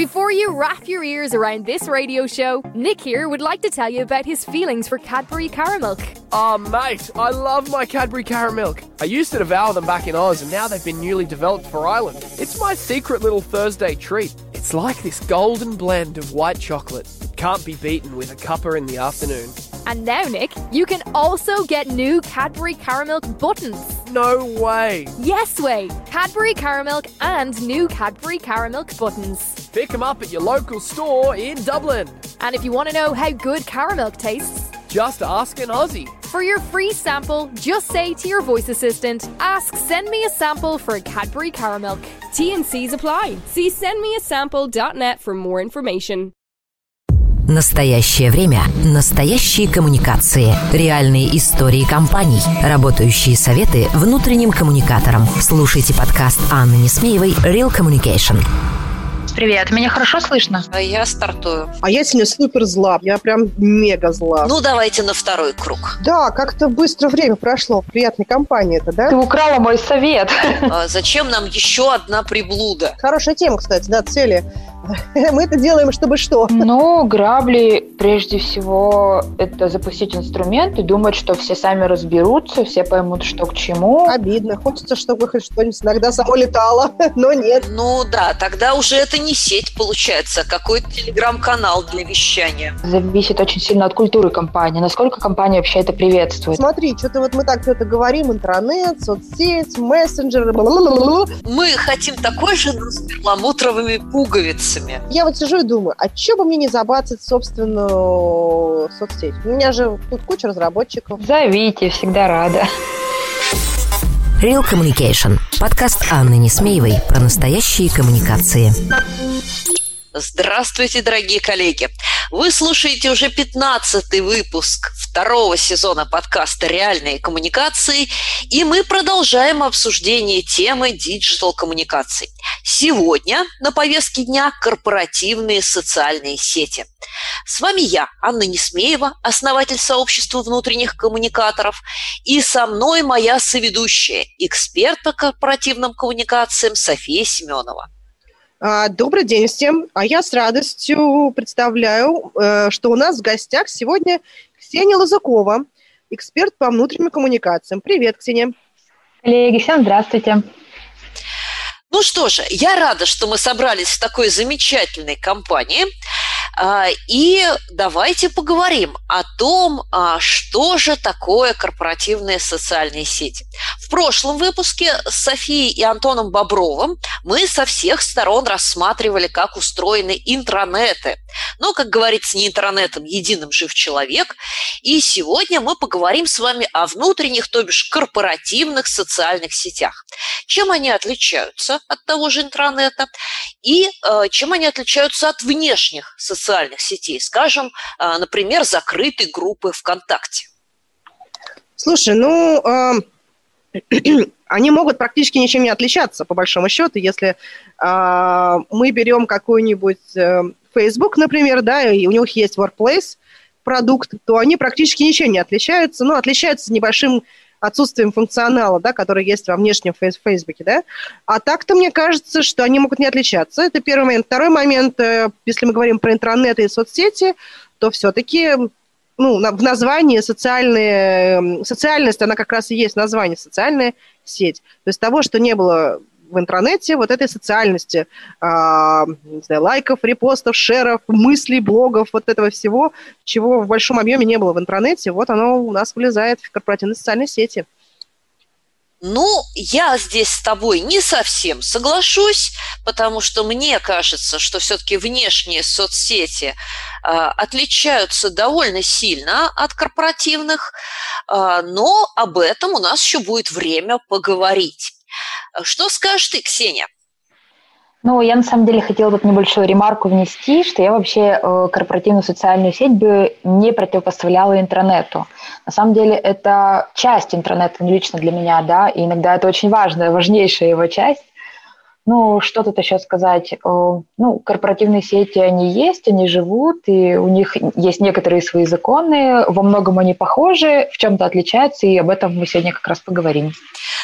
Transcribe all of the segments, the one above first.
Before you wrap your ears around this radio show, Nick here would like to tell you about his feelings for Cadbury Caramilk. Oh, ah, mate, I love my Cadbury Caramilk. I used to devour them back in Oz, and now they've been newly developed for Ireland. It's my secret little Thursday treat. It's like this golden blend of white chocolate. It can't be beaten with a cuppa in the afternoon. And now, Nick, you can also get new Cadbury Caramilk buttons. No way. Yes way! Cadbury Caramilk and new Cadbury Caramilk buttons. Pick them up at your local store in Dublin. And if you want to know how good caramilk tastes, Just ask an Aussie. for your free sample, just say to your voice assistant, ask send me a sample for a Cadbury Caramilk. T and C's apply. See sendmeasample.net for more information. Настоящее время. Настоящие коммуникации. Реальные истории компаний. Работающие советы внутренним коммуникаторам. Слушайте подкаст Анны Несмеевой «Real Communication». Привет, меня хорошо слышно? Я стартую. А я сегодня супер зла. Я прям мега зла. Ну, давайте на второй круг. Да, как-то быстро время прошло. Приятной компании это, да? Ты украла мой совет. А зачем нам еще одна приблуда? Хорошая тема, кстати, да, цели. Мы это делаем, чтобы что? Ну, грабли, прежде всего, это запустить инструмент и думать, что все сами разберутся, все поймут, что к чему. Обидно. Хочется, чтобы хоть что-нибудь иногда само летало, но нет. Ну да, тогда уже это не сеть получается, а какой-то телеграм-канал для вещания. Зависит очень сильно от культуры компании, насколько компания вообще это приветствует. Смотри, что-то вот мы так что-то говорим, интернет, соцсеть, мессенджеры. Мы хотим такой же, но с перламутровыми пуговицами. Я вот сижу и думаю, а что бы мне не забацать собственную соцсеть? У меня же тут куча разработчиков. Зовите, всегда рада. Real Communication. Подкаст Анны Несмеевой про настоящие коммуникации. Здравствуйте, дорогие коллеги! Вы слушаете уже 15 выпуск второго сезона подкаста «Реальные коммуникации», и мы продолжаем обсуждение темы диджитал-коммуникаций. Сегодня на повестке дня корпоративные социальные сети. С вами я, Анна Несмеева, основатель сообщества внутренних коммуникаторов, и со мной моя соведущая, эксперт по корпоративным коммуникациям София Семенова. А, Добрый день всем. А я с радостью представляю, э, что у нас в гостях сегодня Ксения Лазакова, эксперт по внутренним коммуникациям. Привет, Ксения. Коллеги, всем здравствуйте. Ну что же, я рада, что мы собрались в такой замечательной компании. А, И давайте поговорим о том, а, что же такое корпоративные социальные сети. Прошлом выпуске с Софией и Антоном Бобровым мы со всех сторон рассматривали, как устроены интранеты. Но, как говорится, не интернетом, единым жив человек. И сегодня мы поговорим с вами о внутренних, то бишь корпоративных социальных сетях. Чем они отличаются от того же интернета и э, чем они отличаются от внешних социальных сетей, скажем, э, например, закрытой группы ВКонтакте. Слушай, ну, э, они могут практически ничем не отличаться, по большому счету, если э, мы берем какой-нибудь э, Facebook, например, да, и у них есть Workplace продукт, то они практически ничем не отличаются, ну, отличаются небольшим отсутствием функционала, да, который есть во внешнем фейс- Фейсбуке, да. А так-то мне кажется, что они могут не отличаться. Это первый момент. Второй момент, э, если мы говорим про интернет и соцсети, то все-таки ну, в названии социальные, м, социальность, она как раз и есть название, социальная сеть. То есть того, что не было в интернете, вот этой социальности, а, не знаю, лайков, репостов, шеров, мыслей, блогов, вот этого всего, чего в большом объеме не было в интернете, вот оно у нас вылезает в корпоративные социальные сети. Ну, я здесь с тобой не совсем соглашусь, потому что мне кажется, что все-таки внешние соцсети а, отличаются довольно сильно от корпоративных, а, но об этом у нас еще будет время поговорить. Что скажешь ты, Ксения? Ну, я на самом деле хотела тут небольшую ремарку внести, что я вообще э, корпоративную социальную сеть бы не противопоставляла интернету. На самом деле это часть интернета ну, лично для меня, да, и иногда это очень важная, важнейшая его часть. Ну, что тут еще сказать? Ну, корпоративные сети, они есть, они живут, и у них есть некоторые свои законы, во многом они похожи, в чем-то отличаются, и об этом мы сегодня как раз поговорим.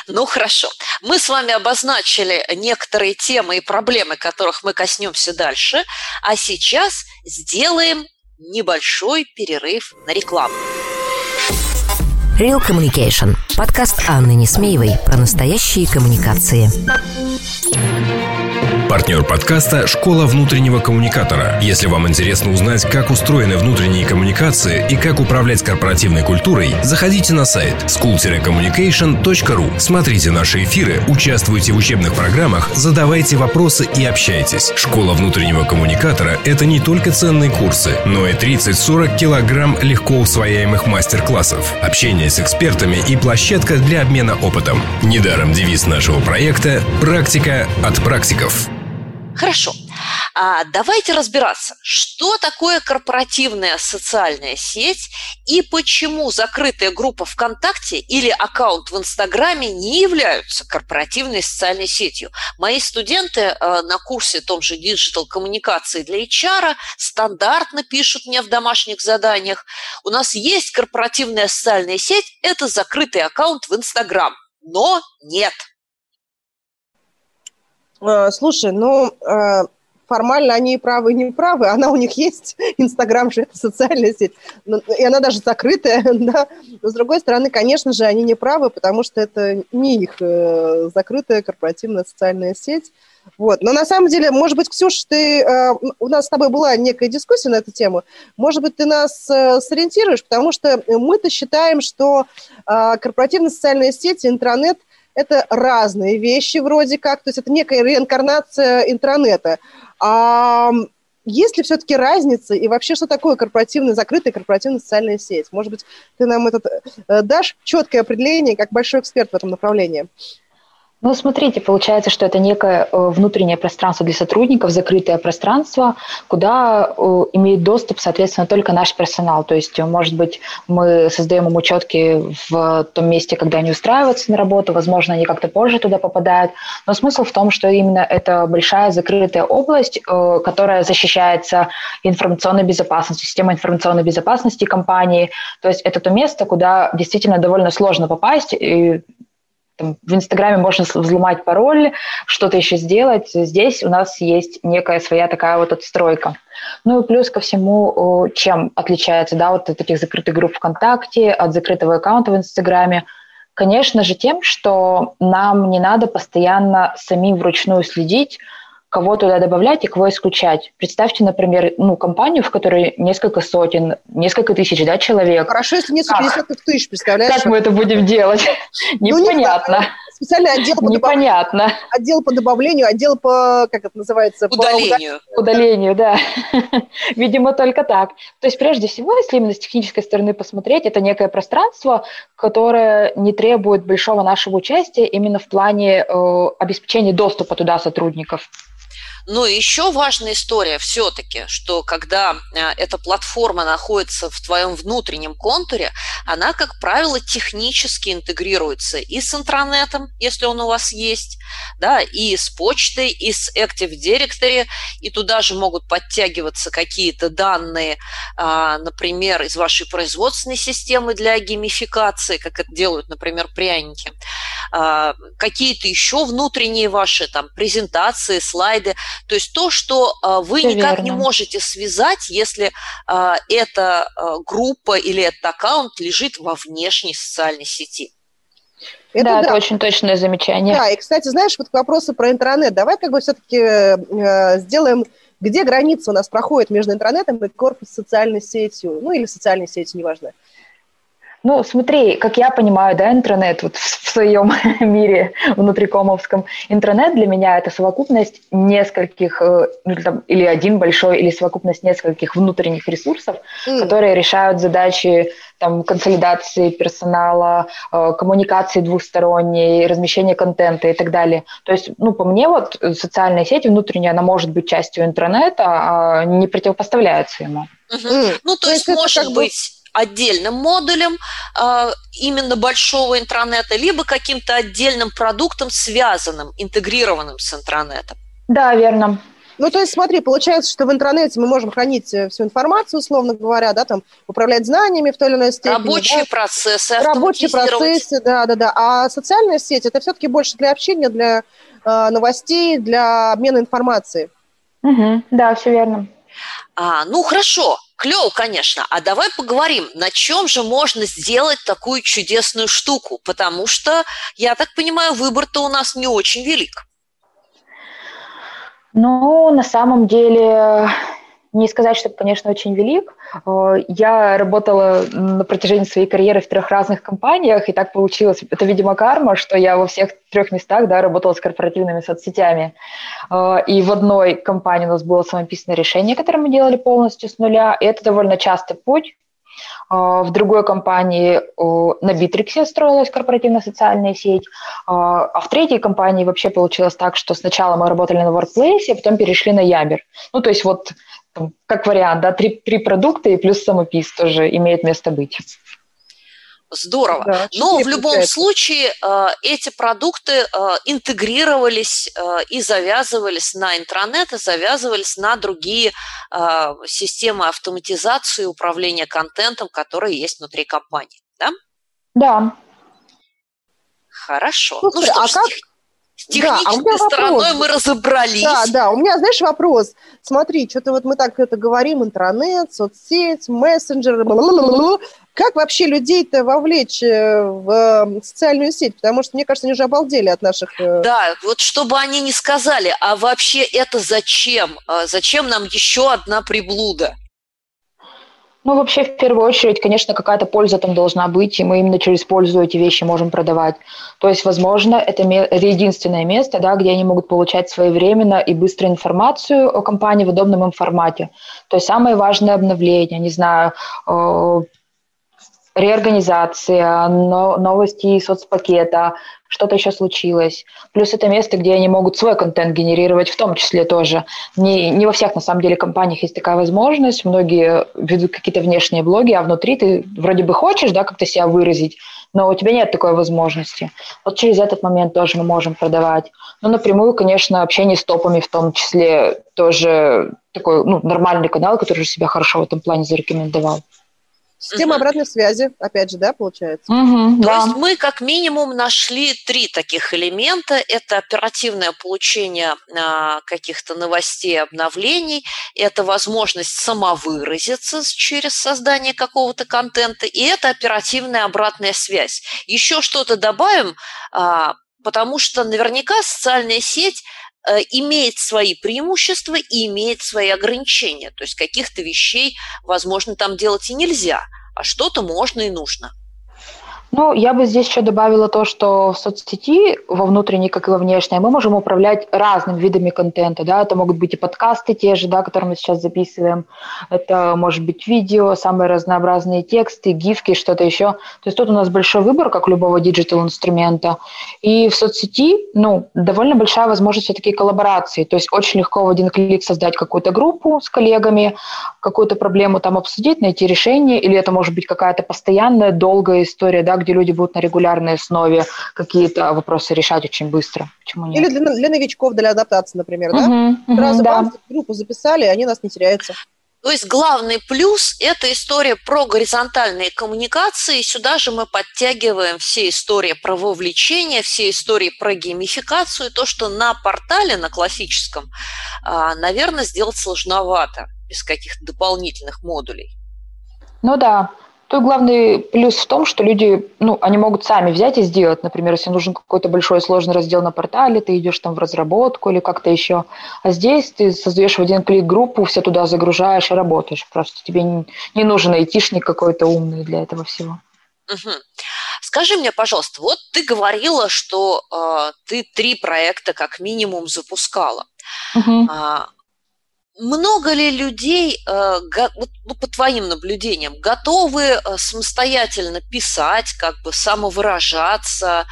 Ну, хорошо. Мы с вами обозначили некоторые темы и проблемы, которых мы коснемся дальше, а сейчас сделаем небольшой перерыв на рекламу. Real Communication. Подкаст Анны Несмеевой про настоящие коммуникации. Партнер подкаста «Школа внутреннего коммуникатора». Если вам интересно узнать, как устроены внутренние коммуникации и как управлять корпоративной культурой, заходите на сайт school-communication.ru. Смотрите наши эфиры, участвуйте в учебных программах, задавайте вопросы и общайтесь. «Школа внутреннего коммуникатора» — это не только ценные курсы, но и 30-40 килограмм легко усвояемых мастер-классов, общение с экспертами и площадка для обмена опытом. Недаром девиз нашего проекта «Практика от практиков». Хорошо. А давайте разбираться, что такое корпоративная социальная сеть и почему закрытая группа ВКонтакте или аккаунт в Инстаграме не являются корпоративной социальной сетью. Мои студенты э, на курсе том же digital коммуникации для HR стандартно пишут мне в домашних заданиях. У нас есть корпоративная социальная сеть, это закрытый аккаунт в Инстаграм. Но нет, Э, слушай, ну, э, формально они и правы, и не правы. Она у них есть. Инстаграм же это социальная сеть. И она даже закрытая, да. Но, с другой стороны, конечно же, они не правы, потому что это не их э, закрытая корпоративная социальная сеть. Вот. Но на самом деле, может быть, Ксюш, ты, у нас с тобой была некая дискуссия на эту тему. Может быть, ты нас сориентируешь, потому что мы-то считаем, что корпоративная социальная сеть, интернет – это разные вещи вроде как, то есть это некая реинкарнация интернета. А есть ли все-таки разница и вообще что такое корпоративная, закрытая корпоративная социальная сеть? Может быть, ты нам этот э, дашь четкое определение как большой эксперт в этом направлении? Ну, смотрите, получается, что это некое э, внутреннее пространство для сотрудников, закрытое пространство, куда э, имеет доступ, соответственно, только наш персонал. То есть, может быть, мы создаем им учетки в том месте, когда они устраиваются на работу, возможно, они как-то позже туда попадают. Но смысл в том, что именно это большая закрытая область, э, которая защищается информационной безопасностью, системой информационной безопасности компании. То есть это то место, куда действительно довольно сложно попасть, и там, в Инстаграме можно взломать пароль, что-то еще сделать. Здесь у нас есть некая своя такая вот отстройка. Ну и плюс ко всему, чем отличается, да, вот от этих закрытых групп ВКонтакте, от закрытого аккаунта в Инстаграме, конечно же, тем, что нам не надо постоянно самим вручную следить, кого туда добавлять и кого исключать. Представьте, например, ну, компанию, в которой несколько сотен, несколько тысяч да, человек. Хорошо, если несколько десятков тысяч, представляешь? Как мы это будем делать? Ну, Непонятно. Специальный отдел по Непонятно. Отдел по добавлению, отдел по, как это называется? Удалению. По удалению, да. Видимо, только так. То есть, прежде всего, если именно с технической стороны посмотреть, это некое пространство, которое не требует большого нашего участия именно в плане э, обеспечения доступа туда сотрудников. Но еще важная история все-таки, что когда э, эта платформа находится в твоем внутреннем контуре, она, как правило, технически интегрируется и с интранетом, если он у вас есть, да, и с почтой, и с Active Directory, и туда же могут подтягиваться какие-то данные, а, например, из вашей производственной системы для геймификации, как это делают, например, пряники, а, какие-то еще внутренние ваши там презентации, слайды. То есть то, что а, вы Все никак верно. не можете связать, если а, эта а, группа или этот аккаунт лежит во внешней социальной сети. Это да, да, это очень точное замечание. Да, и, кстати, знаешь, вот к вопросу про интернет. Давай как бы все-таки э, сделаем, где граница у нас проходит между интернетом и корпус социальной сетью, ну или социальной сетью, неважно. Ну, смотри, как я понимаю, да, интернет вот в, своем мире внутрикомовском, интернет для меня это совокупность нескольких, э, ну, там, или один большой, или совокупность нескольких внутренних ресурсов, mm. которые решают задачи там, консолидации персонала, э, коммуникации двухсторонней, размещения контента и так далее. То есть, ну, по мне, вот социальная сеть внутренняя, она может быть частью интернета, а не противопоставляется ему. Угу. Mm. Ну, то, то есть, есть может быть отдельным модулем э, именно большого интернета, либо каким-то отдельным продуктом, связанным, интегрированным с интернетом. Да, верно. Ну, то есть, смотри, получается, что в интернете мы можем хранить э, всю информацию, условно говоря, да, там, управлять знаниями в той или иной степени. Рабочие да? процессы, Рабочие процессы, да, да, да. А социальная сеть – это все-таки больше для общения, для э, новостей, для обмена информацией. Угу, да, все верно. А, ну, хорошо, клево, конечно. А давай поговорим, на чем же можно сделать такую чудесную штуку, потому что, я так понимаю, выбор-то у нас не очень велик. Ну, на самом деле, не сказать, что, конечно, очень велик. Э, я работала на протяжении своей карьеры в трех разных компаниях, и так получилось, это, видимо, карма, что я во всех трех местах да, работала с корпоративными соцсетями. Э, и в одной компании у нас было самописное решение, которое мы делали полностью с нуля, и это довольно частый путь, а, в другой компании на Битриксе строилась корпоративная социальная сеть, а, в третьей компании вообще получилось так, что сначала мы работали на WordPlace, а потом перешли на Ябер. Ну, то есть вот как вариант, да, три, три продукта и плюс самопис тоже имеет место быть. Здорово. Да, Но в любом получается. случае э, эти продукты э, интегрировались э, и завязывались на интернет, и завязывались на другие системы автоматизации и управления контентом, которые есть внутри компании. Да? Да. Хорошо. Слушай, ну, что а как, с технической да, а стороной вопрос. мы разобрались. Да, да, у меня, знаешь, вопрос. Смотри, что-то вот мы так это говорим, интернет, соцсеть, мессенджер, как вообще людей-то вовлечь э, в э, социальную сеть? Потому что, мне кажется, они уже обалдели от наших... Э, да, вот чтобы они не сказали, а вообще это зачем? А зачем нам еще одна приблуда? Ну, вообще, в первую очередь, конечно, какая-то польза там должна быть, и мы именно через пользу эти вещи можем продавать. То есть, возможно, это, единственное место, да, где они могут получать своевременно и быстро информацию о компании в удобном им формате. То есть, самое важное обновление, не знаю, реорганизация, новости соцпакета, что-то еще случилось. Плюс это место, где они могут свой контент генерировать, в том числе тоже. Не, не во всех, на самом деле, компаниях есть такая возможность. Многие ведут какие-то внешние блоги, а внутри ты вроде бы хочешь, да, как-то себя выразить, но у тебя нет такой возможности. Вот через этот момент тоже мы можем продавать. Ну, напрямую, конечно, общение с топами в том числе тоже такой ну, нормальный канал, который себя хорошо в этом плане зарекомендовал. Система угу. обратной связи, опять же, да, получается? Угу, То да. есть мы как минимум нашли три таких элемента. Это оперативное получение а, каких-то новостей, обновлений, это возможность самовыразиться через создание какого-то контента, и это оперативная обратная связь. Еще что-то добавим, а, потому что наверняка социальная сеть имеет свои преимущества и имеет свои ограничения. То есть каких-то вещей, возможно, там делать и нельзя, а что-то можно и нужно. Ну, я бы здесь еще добавила то, что в соцсети, во внутренней, как и во внешней, мы можем управлять разными видами контента, да, это могут быть и подкасты те же, да, которые мы сейчас записываем, это может быть видео, самые разнообразные тексты, гифки, что-то еще. То есть тут у нас большой выбор, как любого digital-инструмента. И в соцсети, ну, довольно большая возможность все-таки коллаборации, то есть очень легко в один клик создать какую-то группу с коллегами, какую-то проблему там обсудить, найти решение, или это может быть какая-то постоянная, долгая история, да, где люди будут на регулярной основе какие-то вопросы решать очень быстро. Почему нет? Или для, для новичков, для адаптации, например, да? Угу, Сразу да. группу записали, и они нас не теряются. То есть главный плюс – это история про горизонтальные коммуникации. Сюда же мы подтягиваем все истории про вовлечение, все истории про геймификацию. То, что на портале, на классическом, а, наверное, сделать сложновато без каких-то дополнительных модулей. Ну да, Тут главный плюс в том, что люди, ну, они могут сами взять и сделать. Например, если нужен какой-то большой сложный раздел на портале, ты идешь там в разработку или как-то еще. А здесь ты создаешь в один клик группу, все туда загружаешь и работаешь. Просто тебе не, не нужен айтишник какой-то умный для этого всего. Угу. Скажи мне, пожалуйста, вот ты говорила, что э, ты три проекта как минимум запускала. Угу. А, много ли людей, э, ну, по твоим наблюдениям, готовы э, самостоятельно писать, как бы самовыражаться,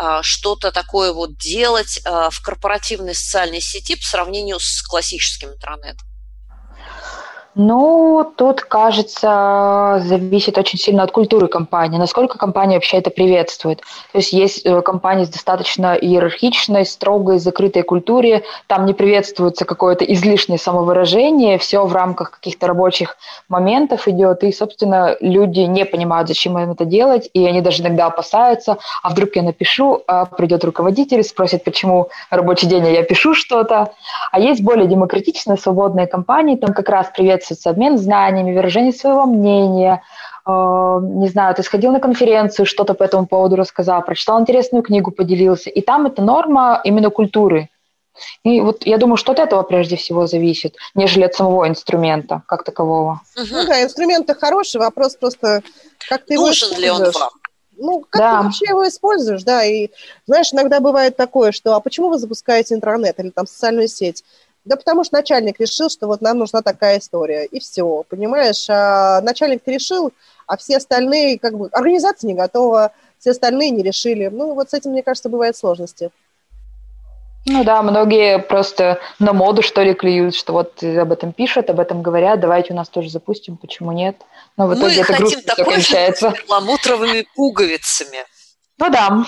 э, что-то такое вот делать в корпоративной социальной сети по сравнению с классическим интернетом? Ну, тут, кажется, зависит очень сильно от культуры компании, насколько компания вообще это приветствует. То есть есть э, компании с достаточно иерархичной, строгой, закрытой культуре, там не приветствуется какое-то излишнее самовыражение, все в рамках каких-то рабочих моментов идет, и, собственно, люди не понимают, зачем им это делать, и они даже иногда опасаются, а вдруг я напишу, а придет руководитель, спросит, почему рабочий день, а я пишу что-то. А есть более демократичные, свободные компании, там как раз приветствуют приветствуется обмен знаниями, выражение своего мнения, э, не знаю, ты сходил на конференцию, что-то по этому поводу рассказал, прочитал интересную книгу, поделился. И там это норма именно культуры. И вот я думаю, что от этого прежде всего зависит, нежели от самого инструмента как такового. Угу. Ну да, инструмент хороший, вопрос просто, как ты Нужен его ли он вам? Ну, как да. ты вообще его используешь, да, и, знаешь, иногда бывает такое, что, а почему вы запускаете интернет или там социальную сеть? Да потому что начальник решил, что вот нам нужна такая история, и все, понимаешь? А начальник решил, а все остальные, как бы, организация не готова, все остальные не решили. Ну, вот с этим, мне кажется, бывают сложности. Ну да, многие просто на моду, что ли, клюют, что вот об этом пишут, об этом говорят, давайте у нас тоже запустим, почему нет? Но в итоге Мы это хотим такой же с перламутровыми пуговицами. Ну да.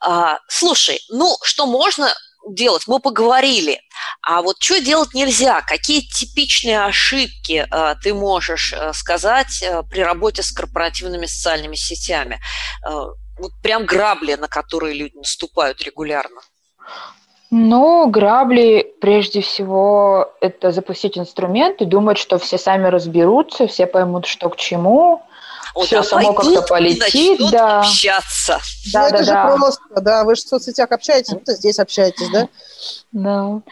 А, слушай, ну, что можно делать? Мы поговорили. А вот что делать нельзя? Какие типичные ошибки э, ты можешь э, сказать э, при работе с корпоративными социальными сетями? Э, вот прям грабли, на которые люди наступают регулярно. Ну, грабли, прежде всего, это запустить инструмент и думать, что все сами разберутся, все поймут, что к чему, вот, все само как-то полетит, да. общаться. Да, ну, да, это да. же просто, да, вы же в соцсетях общаетесь, вот здесь общаетесь, да? Да.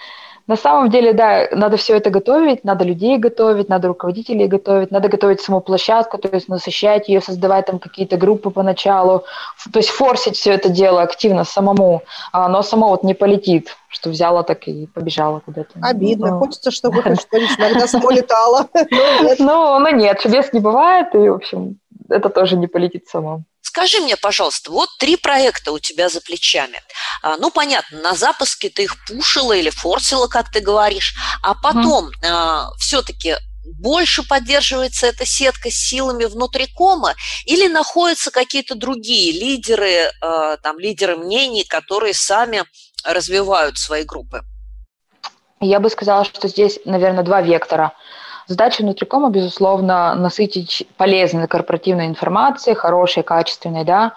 На самом деле, да, надо все это готовить, надо людей готовить, надо руководителей готовить, надо готовить саму площадку, то есть насыщать ее, создавать там какие-то группы поначалу, то есть форсить все это дело активно самому, а оно само вот не полетит, что взяла так и побежала куда-то. Обидно, ну, хочется, чтобы хоть что-нибудь иногда само летало. Ну, ну нет, чудес не бывает, и, в общем, это тоже не полетит само. Скажи мне, пожалуйста, вот три проекта у тебя за плечами. А, ну, понятно, на запуске ты их пушила или форсила, как ты говоришь, а потом mm. а, все-таки больше поддерживается эта сетка силами внутри кома или находятся какие-то другие лидеры, э, там, лидеры мнений, которые сами развивают свои группы? Я бы сказала, что здесь, наверное, два вектора. Задача внутрикома, безусловно, насытить полезной корпоративной информацией, хорошей, качественной, да.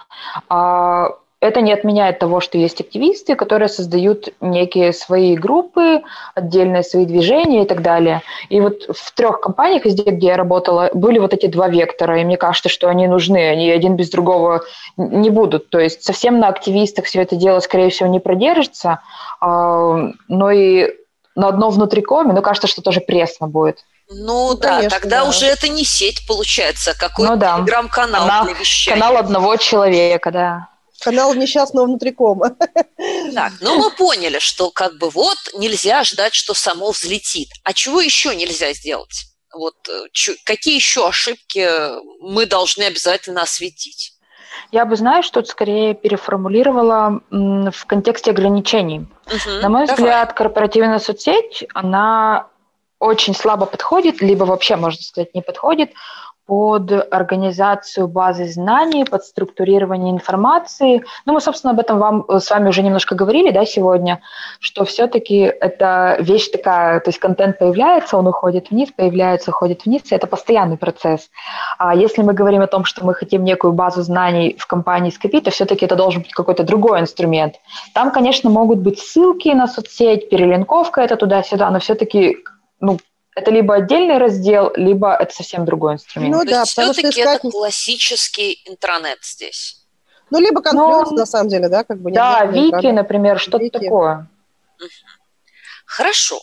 А это не отменяет того, что есть активисты, которые создают некие свои группы, отдельные свои движения и так далее. И вот в трех компаниях, где я работала, были вот эти два вектора, и мне кажется, что они нужны, они один без другого не будут. То есть совсем на активистах все это дело, скорее всего, не продержится, а, но и на одно внутрикоме, ну, кажется, что тоже пресно будет. Ну, ну да, конечно, тогда да. уже это не сеть получается, а какой-то ну, да. телеграм-канал канал, для вещания. Канал одного человека, да. Канал несчастного внутрикома. Так, ну мы поняли, что как бы вот нельзя ждать, что само взлетит. А чего еще нельзя сделать? Вот э, какие еще ошибки мы должны обязательно осветить? Я бы, знаешь, тут скорее переформулировала в контексте ограничений. Угу, На мой давай. взгляд, корпоративная соцсеть, она очень слабо подходит, либо вообще, можно сказать, не подходит под организацию базы знаний, под структурирование информации. Ну, мы, собственно, об этом вам э, с вами уже немножко говорили, да, сегодня, что все-таки это вещь такая, то есть контент появляется, он уходит вниз, появляется, уходит вниз, и это постоянный процесс. А если мы говорим о том, что мы хотим некую базу знаний в компании скопить, то все-таки это должен быть какой-то другой инструмент. Там, конечно, могут быть ссылки на соцсеть, перелинковка это туда-сюда, но все-таки ну, это либо отдельный раздел, либо это совсем другой инструмент. Ну, То да, есть все-таки искать... это классический интранет здесь. Ну, либо конфликт, ну, на самом деле, да, как бы. Да, Вики, например, что-то такое. Хорошо.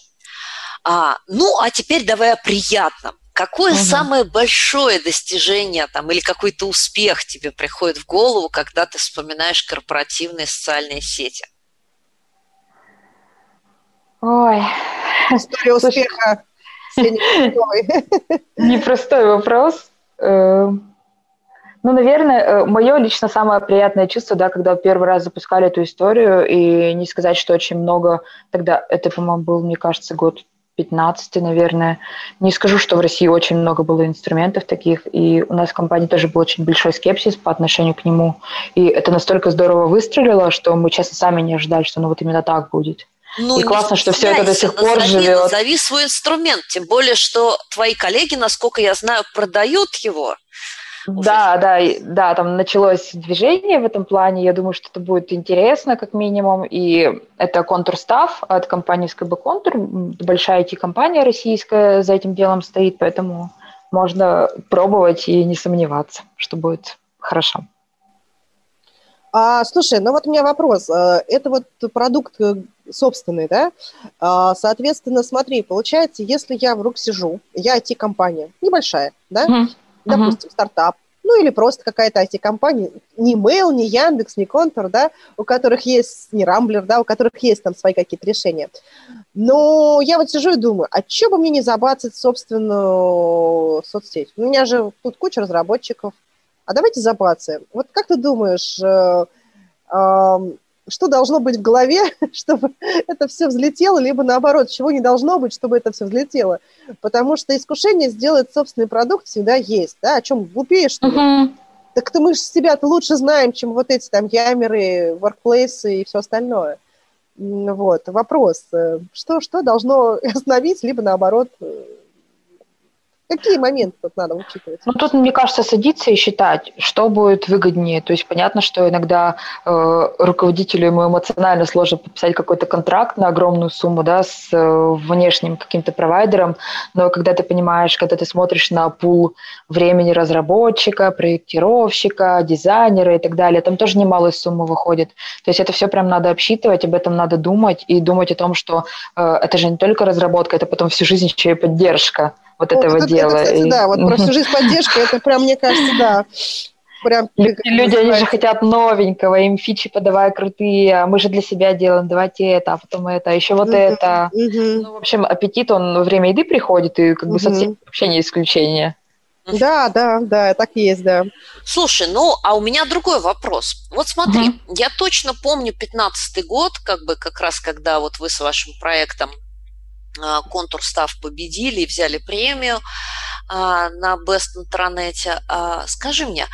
А, ну, а теперь давай о приятном. Какое угу. самое большое достижение там или какой-то успех тебе приходит в голову, когда ты вспоминаешь корпоративные социальные сети? Ой. История успеха Непростой вопрос. Э, ну, наверное, э, мое лично самое приятное чувство, да, когда первый раз запускали эту историю, и не сказать, что очень много, тогда это, по-моему, был, мне кажется, год 15 наверное. Не скажу, что в России очень много было инструментов таких, и у нас в компании тоже был очень большой скепсис по отношению к нему. И это настолько здорово выстрелило, что мы, честно, сами не ожидали, что ну вот именно так будет. Ну, и классно, что все это до сих пор назови, живет. Назови свой инструмент, тем более, что твои коллеги, насколько я знаю, продают его. Да, да, да, там началось движение в этом плане. Я думаю, что это будет интересно, как минимум. И это контур став от компании СКБ Контур. Большая IT-компания российская за этим делом стоит, поэтому можно пробовать и не сомневаться, что будет хорошо. А, слушай, ну вот у меня вопрос. Э, это вот продукт э, собственный, да? А, соответственно, смотри, получается, если я вдруг сижу, я IT-компания, небольшая, да? Mm-hmm допустим, стартап, ну или просто какая-то IT-компания, ни Mail, ни Яндекс, ни Контур, да, у которых есть, не Рамблер, да, у которых есть там свои какие-то решения. Но я вот сижу и думаю, а что бы мне не забацать собственную соцсеть? У меня же тут куча разработчиков. А давайте забацаем. Вот как ты думаешь, э, что должно быть в голове, чтобы это все взлетело, либо наоборот, чего не должно быть, чтобы это все взлетело. Потому что искушение сделать собственный продукт всегда есть. Да? О чем глупее, что ли? Uh-huh. Так-то мы же себя-то лучше знаем, чем вот эти там ямеры, воркплейсы и все остальное. Вот, вопрос, э, что, что должно остановить, либо наоборот э, Какие моменты тут надо учитывать? Ну, тут, мне кажется, садиться и считать, что будет выгоднее. То есть понятно, что иногда э, руководителю ему эмоционально сложно подписать какой-то контракт на огромную сумму, да, с э, внешним каким-то провайдером, но когда ты понимаешь, когда ты смотришь на пул времени разработчика, проектировщика, дизайнера и так далее, там тоже немалая сумма выходит. То есть это все прям надо обсчитывать, об этом надо думать и думать о том, что э, это же не только разработка, это потом всю жизнь еще и поддержка вот вот этого это, дела. Это, кстати, да, вот про всю жизнь поддержка, это прям, мне кажется, да. Прям, люди, они же хотят новенького, им фичи подавай крутые, а мы же для себя делаем, давайте это, а потом это, а еще вот uh-huh, это. Uh-huh. Ну, в общем, аппетит, он во время еды приходит, и как бы uh-huh. совсем вообще не исключение. Да, да, да, так и есть, да. Слушай, ну, а у меня другой вопрос. Вот смотри, угу. я точно помню пятнадцатый год, как бы как раз когда вот вы с вашим проектом контур став победили и взяли премию а, на Best Интернете. А, скажи мне,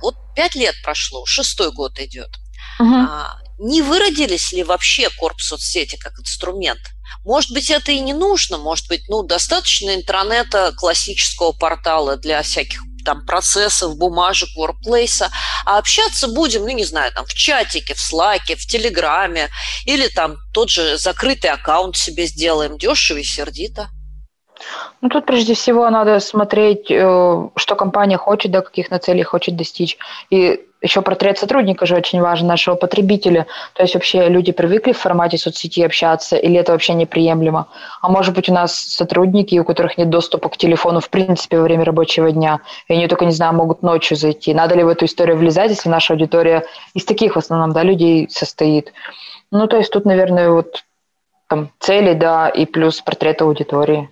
вот пять лет прошло, шестой год идет. Угу. Не выродились ли вообще корпус соцсети как инструмент? Может быть, это и не нужно, может быть, ну, достаточно интернета классического портала для всяких там процессов, бумажек, воркплейса, а общаться будем, ну, не знаю, там в чатике, в слаке, в телеграме, или там тот же закрытый аккаунт себе сделаем, дешево и сердито. Ну, тут прежде всего надо смотреть, э, что компания хочет, до каких на целей хочет достичь. И еще портрет сотрудника же очень важен, нашего потребителя. То есть вообще люди привыкли в формате соцсети общаться, или это вообще неприемлемо? А может быть у нас сотрудники, у которых нет доступа к телефону в принципе во время рабочего дня, и они только, не знаю, могут ночью зайти. Надо ли в эту историю влезать, если наша аудитория из таких в основном да, людей состоит? Ну, то есть тут, наверное, вот там цели, да, и плюс портрет аудитории,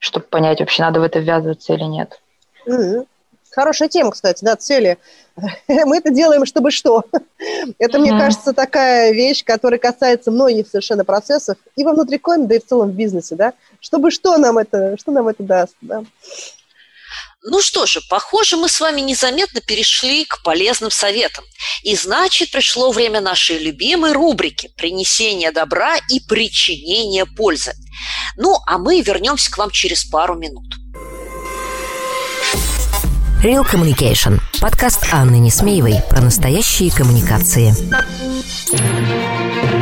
чтобы понять, вообще надо в это ввязываться или нет. Mm-hmm. Хорошая тема, кстати, да, цели. Мы это делаем, чтобы что? Это, мне кажется, такая вещь, которая касается многих совершенно процессов и во внутрикоме, да и в целом в бизнесе, да. Чтобы что нам это, что нам это даст, да. Ну что же, похоже, мы с вами незаметно перешли к полезным советам. И значит, пришло время нашей любимой рубрики «Принесение добра и причинение пользы». Ну, а мы вернемся к вам через пару минут. Real Communication. Подкаст Анны Несмеевой про настоящие коммуникации.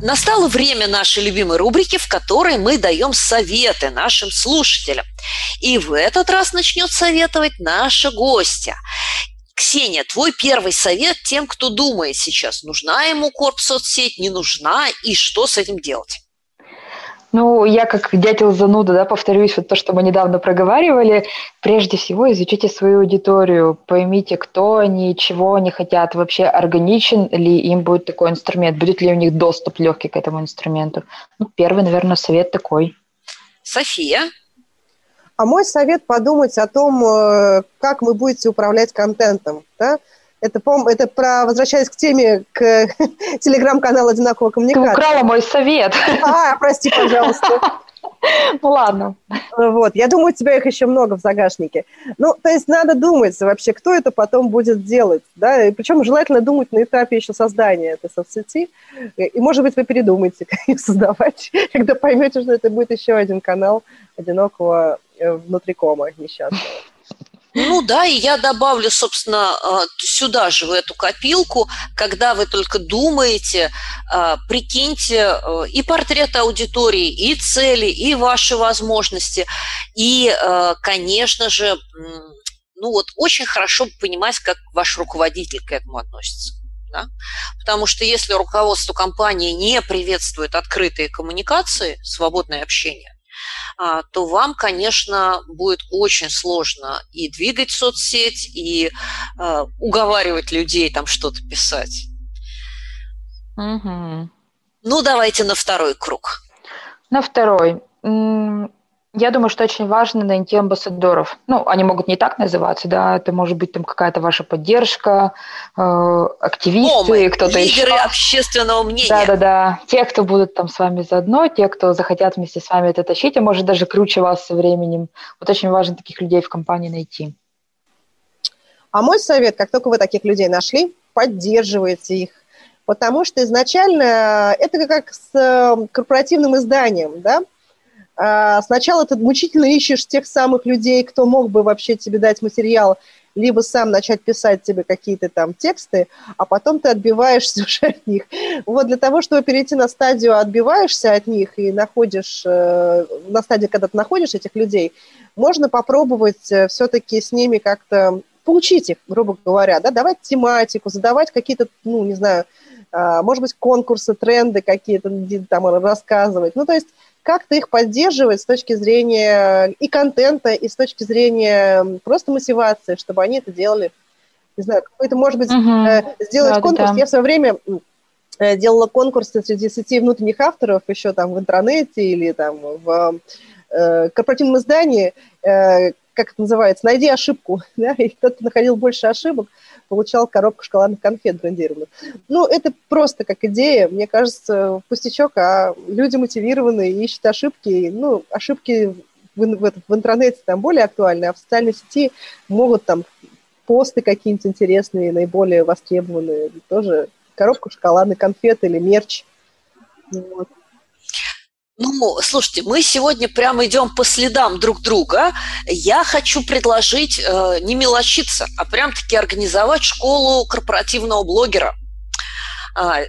Настало время нашей любимой рубрики, в которой мы даем советы нашим слушателям. И в этот раз начнет советовать наша гостья. Ксения, твой первый совет тем, кто думает сейчас, нужна ему корп соцсеть, не нужна, и что с этим делать? Ну, я как дятел зануда, да, повторюсь, вот то, что мы недавно проговаривали. Прежде всего, изучите свою аудиторию, поймите, кто они, чего они хотят, вообще органичен ли им будет такой инструмент, будет ли у них доступ легкий к этому инструменту. Ну, первый, наверное, совет такой. София? А мой совет подумать о том, э, как вы будете управлять контентом, да, это, это про, возвращаясь к теме, к телеграм-каналу «Одинаковая коммуникация». Ты украла мой совет. А, прости, пожалуйста. Ну ладно. Вот, я думаю, у тебя их еще много в загашнике. Ну, то есть надо думать вообще, кто это потом будет делать, да, и причем желательно думать на этапе еще создания этой соцсети, и, может быть, вы передумаете, как их создавать, когда поймете, что это будет еще один канал одинокого э, внутрикома несчастного. Ну да, и я добавлю, собственно, а, сюда же, в эту копилку, когда вы только думаете, а, прикиньте а, и портрет аудитории, и цели, и ваши возможности, и, конечно же, ну вот очень хорошо понимать, как ваш руководитель к этому относится. Да? Потому что если руководство компании не приветствует открытые коммуникации, свободное общение, то вам, конечно, будет очень сложно и двигать соцсеть, и э, уговаривать людей там что-то писать. Угу. Ну, давайте на второй круг. На второй. Я думаю, что очень важно найти амбассадоров. Ну, они могут не так называться, да, это может быть там какая-то ваша поддержка, э, активисты, кто-то еще. Лидеры общественного мнения. Да-да-да, те, кто будут там с вами заодно, те, кто захотят вместе с вами это тащить, а может даже круче вас со временем. Вот очень важно таких людей в компании найти. А мой совет, как только вы таких людей нашли, поддерживайте их. Потому что изначально это как с э, корпоративным изданием, да, сначала ты мучительно ищешь тех самых людей, кто мог бы вообще тебе дать материал, либо сам начать писать тебе какие-то там тексты, а потом ты отбиваешься уже от них. Вот для того, чтобы перейти на стадию отбиваешься от них и находишь, э, на стадии, когда ты находишь этих людей, можно попробовать э, все-таки с ними как-то поучить их, грубо говоря, да, давать тематику, задавать какие-то, ну, не знаю, а, может быть, конкурсы, тренды какие-то там рассказывать. Ну, то есть как-то их поддерживать с точки зрения и контента, и с точки зрения просто мотивации, чтобы они это делали. Не знаю, какой-то, может быть, угу. сделать да, конкурс. Да. Я в свое время э, делала конкурсы среди сетей внутренних авторов еще там в интернете или там в э, корпоративном издании, э, как это называется, найди ошибку, да, и кто-то находил больше ошибок, получал коробку шоколадных конфет брендированных. Ну, это просто как идея, мне кажется, пустячок, а люди мотивированные, ищут ошибки, ну, ошибки в, в, в интернете там более актуальны, а в социальной сети могут там посты какие-нибудь интересные, наиболее востребованные, тоже коробку шоколадных конфет или мерч. Вот. Ну, слушайте, мы сегодня прямо идем по следам друг друга. Я хочу предложить э, не мелочиться, а прям-таки организовать школу корпоративного блогера. А,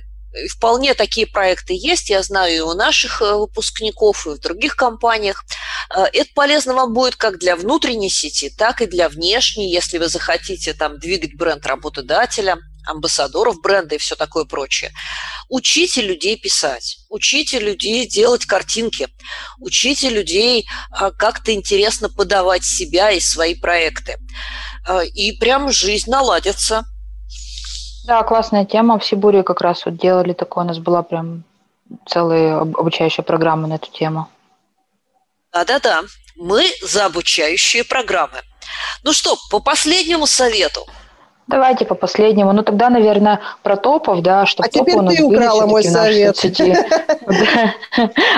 вполне такие проекты есть, я знаю и у наших э, выпускников, и в других компаниях. Э, это полезно вам будет как для внутренней сети, так и для внешней, если вы захотите там двигать бренд работодателя амбассадоров бренда и все такое прочее. Учите людей писать, учите людей делать картинки, учите людей а, как-то интересно подавать себя и свои проекты. А, и прям жизнь наладится. Да, классная тема. В Сибуре как раз вот делали такое. У нас была прям целая обучающая программа на эту тему. Да-да-да. Мы за обучающие программы. Ну что, по последнему совету – Давайте по последнему. Ну, тогда, наверное, про топов, да, что а топы у нас ты украла мой совет.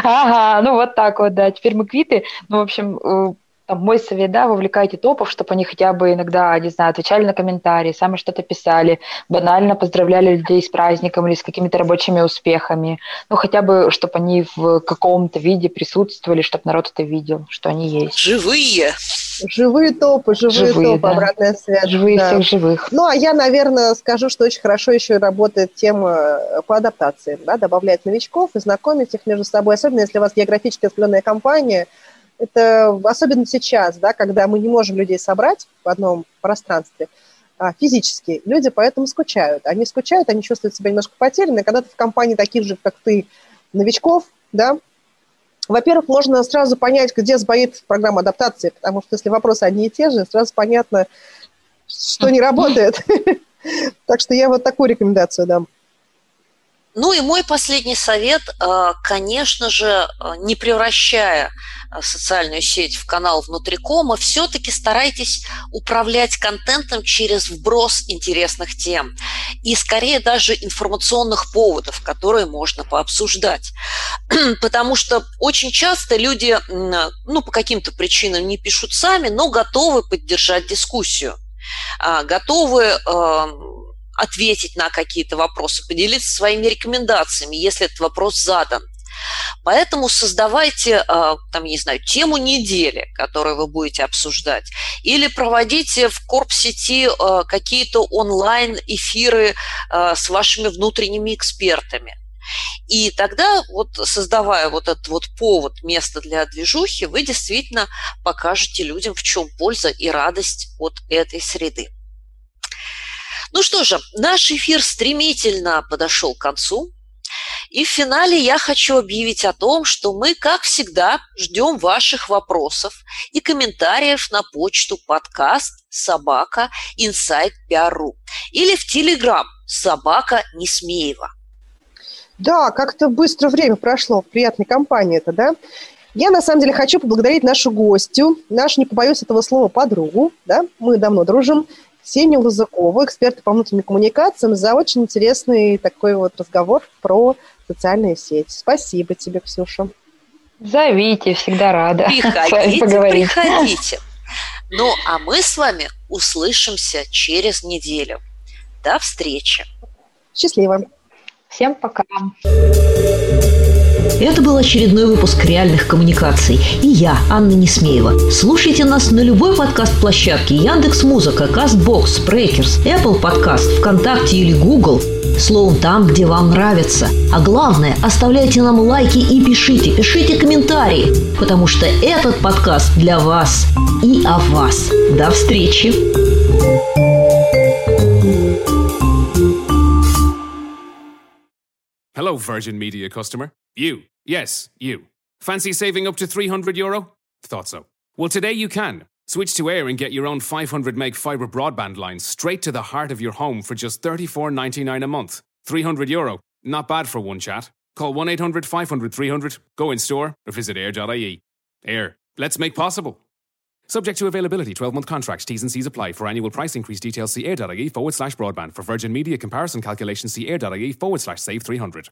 Ага, ну вот так вот, да. Теперь мы квиты. Ну, в общем, э, там, мой совет, да, вовлекайте топов, чтобы они хотя бы иногда, не знаю, отвечали на комментарии, сами что-то писали, банально поздравляли людей с праздником или с какими-то рабочими успехами. Ну, хотя бы, чтобы они в каком-то виде присутствовали, чтобы народ это видел, что они есть. Живые! Живые топы, живые, живые топы, да. обратная связь. Живые да. всех живых. Ну, а я, наверное, скажу, что очень хорошо еще работает тема по адаптации, да, добавлять новичков и знакомить их между собой, особенно если у вас географически распределенная компания – это особенно сейчас, да, когда мы не можем людей собрать в одном пространстве а, физически, люди поэтому скучают. Они скучают, они чувствуют себя немножко потерянными. Когда ты в компании таких же, как ты, новичков, да, Во-первых, можно сразу понять, где сбоит программа адаптации, потому что если вопросы одни и те же, сразу понятно, что не работает. Так что я вот такую рекомендацию дам. Ну и мой последний совет, э, конечно же, э, не превращая социальную сеть в канал внутрикома, все-таки старайтесь управлять контентом через вброс интересных тем и скорее даже информационных поводов, которые можно пообсуждать. Потому что очень часто люди, ну, по каким-то причинам не пишут сами, но готовы поддержать дискуссию, а, готовы ответить на какие-то вопросы, поделиться своими рекомендациями, если этот вопрос задан. Поэтому создавайте, а, там, не знаю, тему недели, которую вы будете обсуждать, или проводите в корп-сети а, какие-то онлайн-эфиры а, с вашими внутренними экспертами. И тогда, вот создавая вот этот вот повод, место для движухи, вы действительно покажете людям, в чем польза и радость от этой среды. Ну что же, наш эфир стремительно подошел к концу. И в финале я хочу объявить о том, что мы, как всегда, ждем ваших вопросов и комментариев на почту подкаст собака inside.ru или в Телеграм собака Несмеева. Да, как-то быстро время прошло приятной компании это, да? Я, на самом деле, хочу поблагодарить нашу гостю, нашу, не побоюсь этого слова, подругу, да, мы давно дружим, Ксению Лузакову, эксперта по внутренним коммуникациям, за очень интересный такой вот разговор про социальные сети. Спасибо тебе, Ксюша. Зовите, всегда рада приходите, Приходите. Ну, а мы с вами услышимся через неделю. До встречи. Счастливо. Всем пока. Это был очередной выпуск «Реальных коммуникаций». И я, Анна Несмеева. Слушайте нас на любой подкаст-площадке Яндекс Музыка, Castbox, Breaker, Apple Подкаст, ВКонтакте или Google. Словом, там, где вам нравится. А главное, оставляйте нам лайки и пишите, пишите комментарии, потому что этот подкаст для вас и о вас. До встречи! Hello, Virgin Media customer. You. Yes, you. Fancy saving up to 300 euro? Thought so. Well, today you can. Switch to Air and get your own 500 meg fibre broadband line straight to the heart of your home for just 34.99 a month. 300 euro. Not bad for one chat. Call 1 800 500 300, go in store, or visit air.ie. Air. Let's make possible. Subject to availability, 12 month contracts, T's and C's apply. For annual price increase details, see air.ie forward slash broadband. For Virgin Media comparison calculations, see air.ie forward slash save 300.